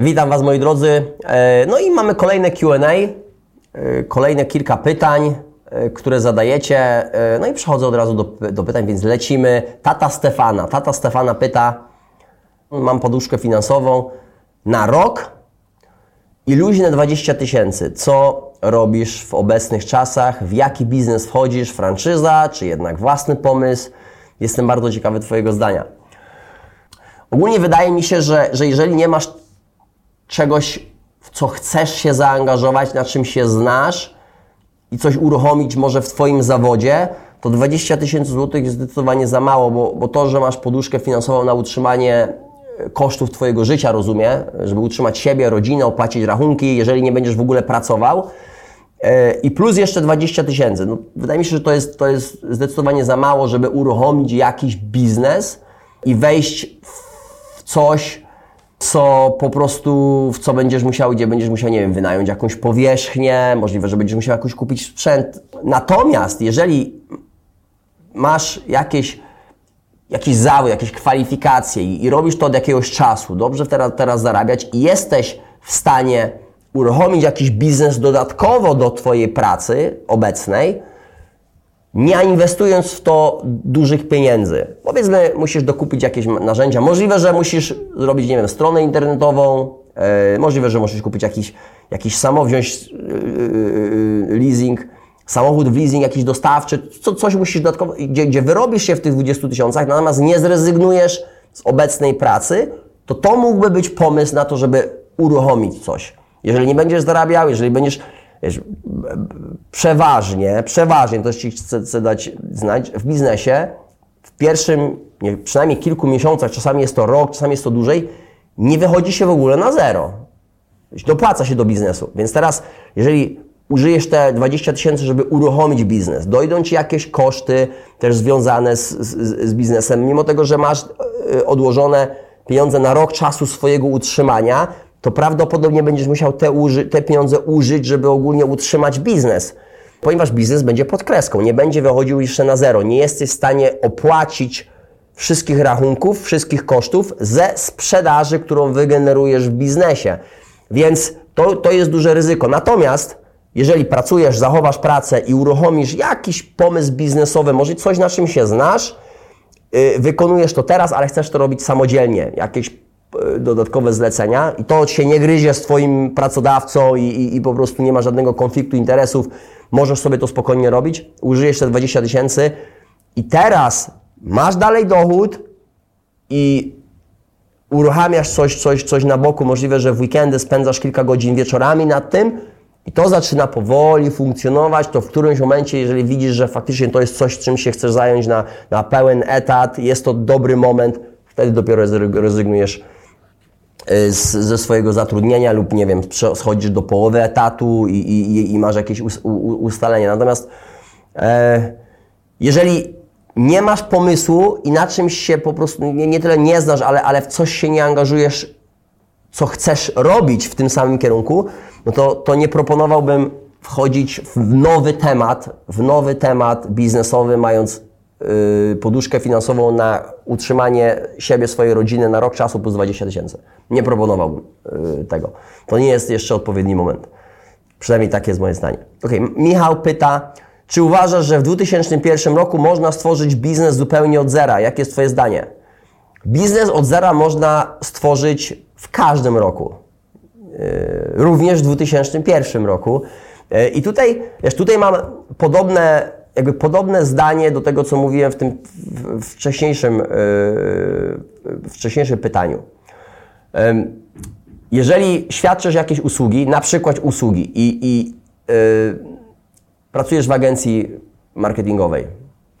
Witam Was moi drodzy. E, no i mamy kolejne Q&A, e, kolejne kilka pytań, e, które zadajecie. No i przechodzę od razu do, do pytań, więc lecimy. Tata Stefana. Tata Stefana pyta, mam poduszkę finansową na rok i luźne 20 tysięcy. Co robisz w obecnych czasach? W jaki biznes wchodzisz? Franczyza, czy jednak własny pomysł? Jestem bardzo ciekawy Twojego zdania. Ogólnie wydaje mi się, że, że jeżeli nie masz czegoś, w co chcesz się zaangażować, na czym się znasz i coś uruchomić może w Twoim zawodzie, to 20 tysięcy złotych jest zdecydowanie za mało, bo, bo to, że masz poduszkę finansową na utrzymanie e, kosztów Twojego życia, rozumie, żeby utrzymać siebie, rodzinę, opłacić rachunki, jeżeli nie będziesz w ogóle pracował, e, i plus jeszcze 20 tysięcy. No, wydaje mi się, że to jest, to jest zdecydowanie za mało, żeby uruchomić jakiś biznes i wejść w coś, co po prostu, w co będziesz musiał, gdzie będziesz musiał, nie wiem, wynająć jakąś powierzchnię, możliwe, że będziesz musiał jakoś kupić sprzęt. Natomiast jeżeli masz jakieś, jakiś zawód, jakieś kwalifikacje i, i robisz to od jakiegoś czasu, dobrze teraz, teraz zarabiać i jesteś w stanie uruchomić jakiś biznes dodatkowo do Twojej pracy obecnej, nie inwestując w to dużych pieniędzy. Powiedzmy, musisz dokupić jakieś narzędzia. Możliwe, że musisz zrobić, nie wiem, stronę internetową, yy, możliwe, że musisz kupić jakiś, jakiś samochód, wziąć yy, yy, leasing, samochód w leasing jakiś dostawczy, co, coś musisz dodatkowo, gdzie, gdzie wyrobisz się w tych 20 tysiącach, natomiast nie zrezygnujesz z obecnej pracy, to to mógłby być pomysł na to, żeby uruchomić coś. Jeżeli nie będziesz zarabiał, jeżeli będziesz wiesz, przeważnie, przeważnie, to Ci chcę, chcę dać znać, w biznesie w pierwszym, nie, przynajmniej kilku miesiącach, czasami jest to rok, czasami jest to dłużej, nie wychodzi się w ogóle na zero. Dopłaca się do biznesu. Więc teraz, jeżeli użyjesz te 20 tysięcy, żeby uruchomić biznes, dojdą Ci jakieś koszty też związane z, z, z biznesem, mimo tego, że masz e, odłożone pieniądze na rok czasu swojego utrzymania, to prawdopodobnie będziesz musiał te, te pieniądze użyć, żeby ogólnie utrzymać biznes. Ponieważ biznes będzie pod kreską, nie będzie wychodził jeszcze na zero. Nie jesteś w stanie opłacić wszystkich rachunków, wszystkich kosztów ze sprzedaży, którą wygenerujesz w biznesie. Więc to, to jest duże ryzyko. Natomiast jeżeli pracujesz, zachowasz pracę i uruchomisz jakiś pomysł biznesowy, może coś na czym się znasz, yy, wykonujesz to teraz, ale chcesz to robić samodzielnie, jakieś dodatkowe zlecenia i to się nie gryzie z Twoim pracodawcą i, i, i, po prostu nie ma żadnego konfliktu interesów, możesz sobie to spokojnie robić, użyjesz te 20 tysięcy i teraz masz dalej dochód i uruchamiasz coś, coś, coś na boku, możliwe, że w weekendy spędzasz kilka godzin wieczorami nad tym i to zaczyna powoli funkcjonować, to w którymś momencie, jeżeli widzisz, że faktycznie to jest coś, czym się chcesz zająć na, na pełen etat, jest to dobry moment, wtedy dopiero rezygnujesz z, ze swojego zatrudnienia lub nie wiem, schodzisz do połowy etatu i, i, i masz jakieś us, u, ustalenie. Natomiast e, jeżeli nie masz pomysłu i na czymś się po prostu nie, nie tyle nie znasz, ale, ale w coś się nie angażujesz, co chcesz robić w tym samym kierunku, no to, to nie proponowałbym wchodzić w nowy temat, w nowy temat biznesowy, mając poduszkę finansową na utrzymanie siebie, swojej rodziny na rok czasu plus 20 tysięcy. Nie proponowałbym y, tego. To nie jest jeszcze odpowiedni moment. Przynajmniej takie jest moje zdanie. Ok, Michał pyta, czy uważasz, że w 2001 roku można stworzyć biznes zupełnie od zera? Jakie jest Twoje zdanie? Biznes od zera można stworzyć w każdym roku. Y, również w 2001 roku. I tutaj, wiesz, tutaj mam podobne jakby podobne zdanie do tego, co mówiłem w tym wcześniejszym, yy, wcześniejszym pytaniu. Jeżeli świadczysz jakieś usługi, na przykład usługi i, i yy, pracujesz w agencji marketingowej,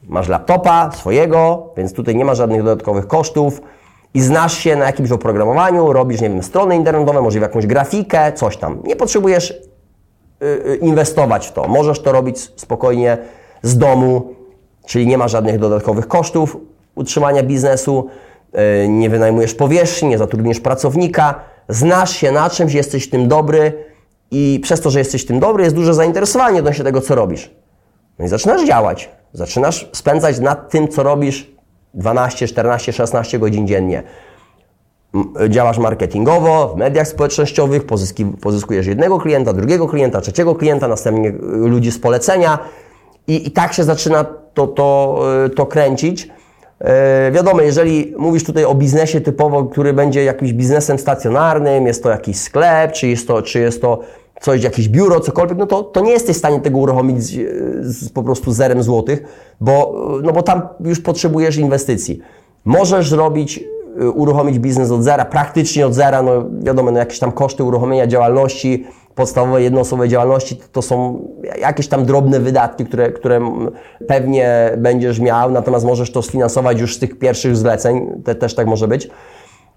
masz laptopa swojego, więc tutaj nie ma żadnych dodatkowych kosztów i znasz się na jakimś oprogramowaniu, robisz, nie wiem, strony internetowe, może jakąś grafikę, coś tam. Nie potrzebujesz yy, inwestować w to. Możesz to robić spokojnie z domu, czyli nie ma żadnych dodatkowych kosztów utrzymania biznesu, e, nie wynajmujesz powierzchni, nie zatrudnisz pracownika, znasz się na czymś, jesteś tym dobry i przez to, że jesteś tym dobry, jest duże zainteresowanie odnośnie tego, co robisz. No i zaczynasz działać. Zaczynasz spędzać nad tym, co robisz 12, 14, 16 godzin dziennie. działasz marketingowo, w mediach społecznościowych, pozyski, pozyskujesz jednego klienta, drugiego klienta, trzeciego klienta, następnie y, ludzi z polecenia i, i tak się zaczyna to, to, y, to kręcić. E, wiadomo, jeżeli mówisz tutaj o biznesie typowo, który będzie jakimś biznesem stacjonarnym, jest to jakiś sklep, czy jest to, czy jest to coś, jakieś biuro, cokolwiek, no to, to nie jesteś w stanie tego uruchomić z, z po prostu zerem złotych, bo, no bo tam już potrzebujesz inwestycji. Możesz zrobić Y, uruchomić biznes od zera, praktycznie od zera, no wiadomo, no jakieś tam koszty uruchomienia działalności, podstawowej jednoosobowej działalności, to są jakieś tam drobne wydatki, które, które pewnie będziesz miał, natomiast możesz to sfinansować już z tych pierwszych zleceń, te, też tak może być.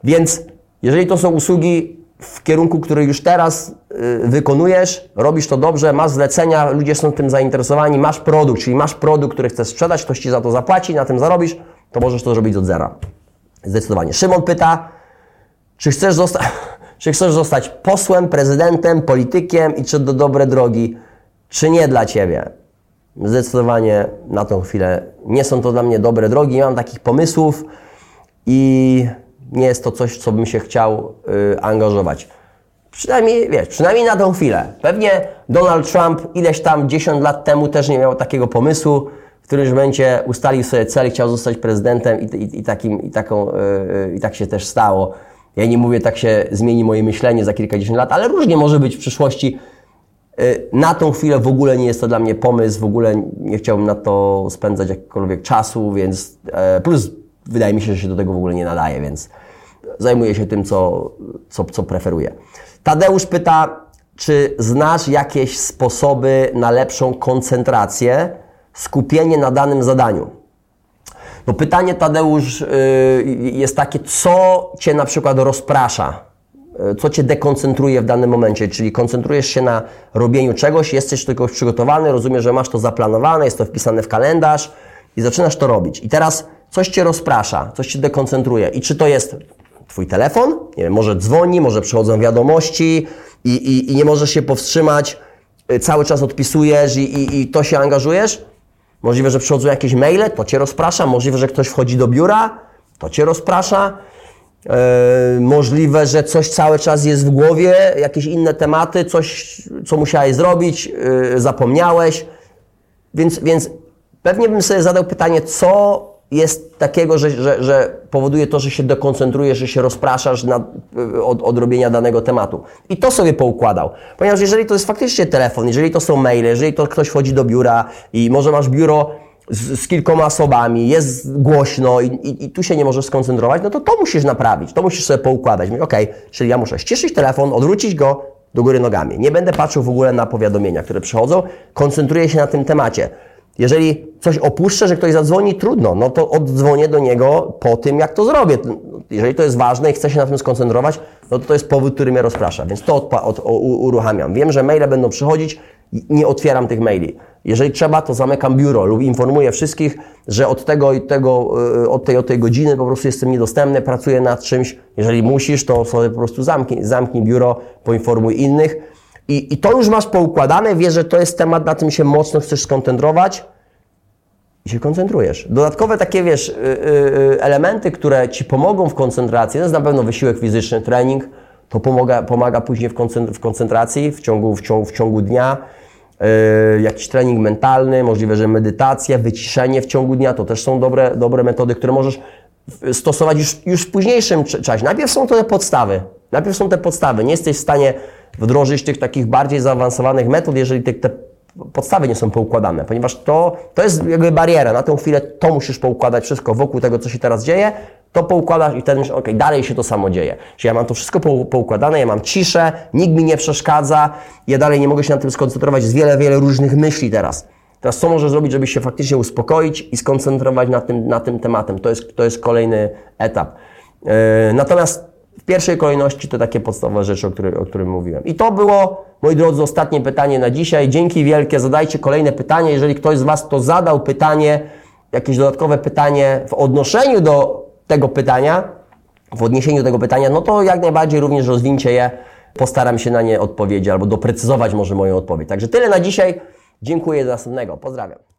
Więc jeżeli to są usługi w kierunku, który już teraz y, wykonujesz, robisz to dobrze, masz zlecenia, ludzie są tym zainteresowani, masz produkt, czyli masz produkt, który chcesz sprzedać, ktoś Ci za to zapłaci, na tym zarobisz, to możesz to zrobić od zera. Zdecydowanie. Szymon pyta, czy chcesz, zosta czy chcesz zostać posłem, prezydentem, politykiem i czy do dobre drogi, czy nie dla Ciebie? Zdecydowanie na tą chwilę nie są to dla mnie dobre drogi, nie mam takich pomysłów i nie jest to coś, co bym się chciał y, angażować. Przynajmniej, wiesz, przynajmniej na tą chwilę. Pewnie Donald Trump ileś tam 10 lat temu też nie miał takiego pomysłu, w którymś momencie ustalił sobie cel, chciał zostać prezydentem i, i, i, takim, i, taką, yy, i tak się też stało. Ja nie mówię, tak się zmieni moje myślenie za kilkadziesiąt lat, ale różnie może być w przyszłości. Yy, na tą chwilę w ogóle nie jest to dla mnie pomysł, w ogóle nie chciałbym na to spędzać jakkolwiek czasu, więc yy, plus wydaje mi się, że się do tego w ogóle nie nadaje, więc zajmuję się tym, co, co, co preferuję. Tadeusz pyta, czy znasz jakieś sposoby na lepszą koncentrację? skupienie na danym zadaniu. No pytanie, Tadeusz, y, jest takie, co Cię na przykład rozprasza? Y, co Cię dekoncentruje w danym momencie? Czyli koncentrujesz się na robieniu czegoś, jesteś czegoś przygotowany, rozumiesz, że masz to zaplanowane, jest to wpisane w kalendarz i zaczynasz to robić. I teraz coś Cię rozprasza, coś Cię dekoncentruje. I czy to jest Twój telefon? Nie wiem, może dzwoni, może przychodzą wiadomości i, i, i nie możesz się powstrzymać, y, cały czas odpisujesz i, i, i to się angażujesz? Możliwe, że przychodzą jakieś maile, to Cię rozprasza. Możliwe, że ktoś wchodzi do biura, to Cię rozprasza. Yy, możliwe, że coś cały czas jest w głowie, jakieś inne tematy, coś, co musiałeś zrobić, yy, zapomniałeś. Więc, więc pewnie bym sobie zadał pytanie, co jest takiego, że, że, że powoduje to, że się dekoncentrujesz, że się rozpraszasz na, od, od robienia danego tematu. I to sobie poukładał. Ponieważ jeżeli to jest faktycznie telefon, jeżeli to są maile, jeżeli to ktoś wchodzi do biura i może masz biuro z, z kilkoma osobami, jest głośno i, i, i, tu się nie możesz skoncentrować, no to to musisz naprawić, to musisz sobie poukładać. Mówię, ok, czyli ja muszę ściszyć telefon, odwrócić go do góry nogami. Nie będę patrzył w ogóle na powiadomienia, które przychodzą, koncentruję się na tym temacie. Jeżeli coś opuszczę, że ktoś zadzwoni, trudno, no to oddzwonię do niego po tym, jak to zrobię. Jeżeli to jest ważne i chcę się na tym skoncentrować, no to to jest powód, który mnie rozprasza, więc to od, od, uruchamiam. Wiem, że maile będą przychodzić, nie otwieram tych maili. Jeżeli trzeba, to zamykam biuro lub informuję wszystkich, że od tego i tego, y, od tej, od tej godziny po prostu jestem niedostępny, pracuję nad czymś. Jeżeli musisz, to sobie po prostu zamknij, zamknij biuro, poinformuj innych. I, I to już masz poukładane, wiesz, że to jest temat, na tym się mocno chcesz skoncentrować i się koncentrujesz. Dodatkowe takie, wiesz, y, y, y, elementy, które Ci pomogą w koncentracji, to jest na pewno wysiłek fizyczny, trening, to pomaga, pomaga później w koncentracji w ciągu, w ciągu, w ciągu dnia. jakiś trening mentalny, możliwe, że medytacja, wyciszenie w ciągu dnia, to też są dobre, dobre metody, które możesz stosować już, już w późniejszym czasie. Najpierw są to te podstawy. Najpierw są te podstawy. Nie jesteś w stanie wdrożyć tych takich bardziej zaawansowanych metod, jeżeli te, te podstawy nie są poukładane, ponieważ to, to jest jakby bariera. Na tę chwilę to musisz poukładać wszystko wokół tego, co się teraz dzieje, to poukładasz i wtedy myślisz, ok, dalej się to samo dzieje. Czyli ja mam to wszystko poukładane, ja mam ciszę, nikt mi nie przeszkadza, ja dalej nie mogę się na tym skoncentrować, jest wiele, wiele różnych myśli teraz. Teraz co możesz zrobić, żeby się faktycznie uspokoić i skoncentrować na tym, na tym tematem? To jest, to jest kolejny etap. Yy, natomiast w pierwszej kolejności to takie podstawowe rzeczy, o, o którym mówiłem. I to było, moi drodzy, ostatnie pytanie na dzisiaj. Dzięki wielkie, zadajcie kolejne pytanie. Jeżeli ktoś z Was to zadał pytanie, jakieś dodatkowe pytanie w odnoszeniu do tego pytania, w odniesieniu do tego pytania, no to jak najbardziej również rozwincie je. Postaram się na nie odpowiedzieć albo doprecyzować może moją odpowiedź. Także tyle na dzisiaj. Dziękuję za następnego. Pozdrawiam.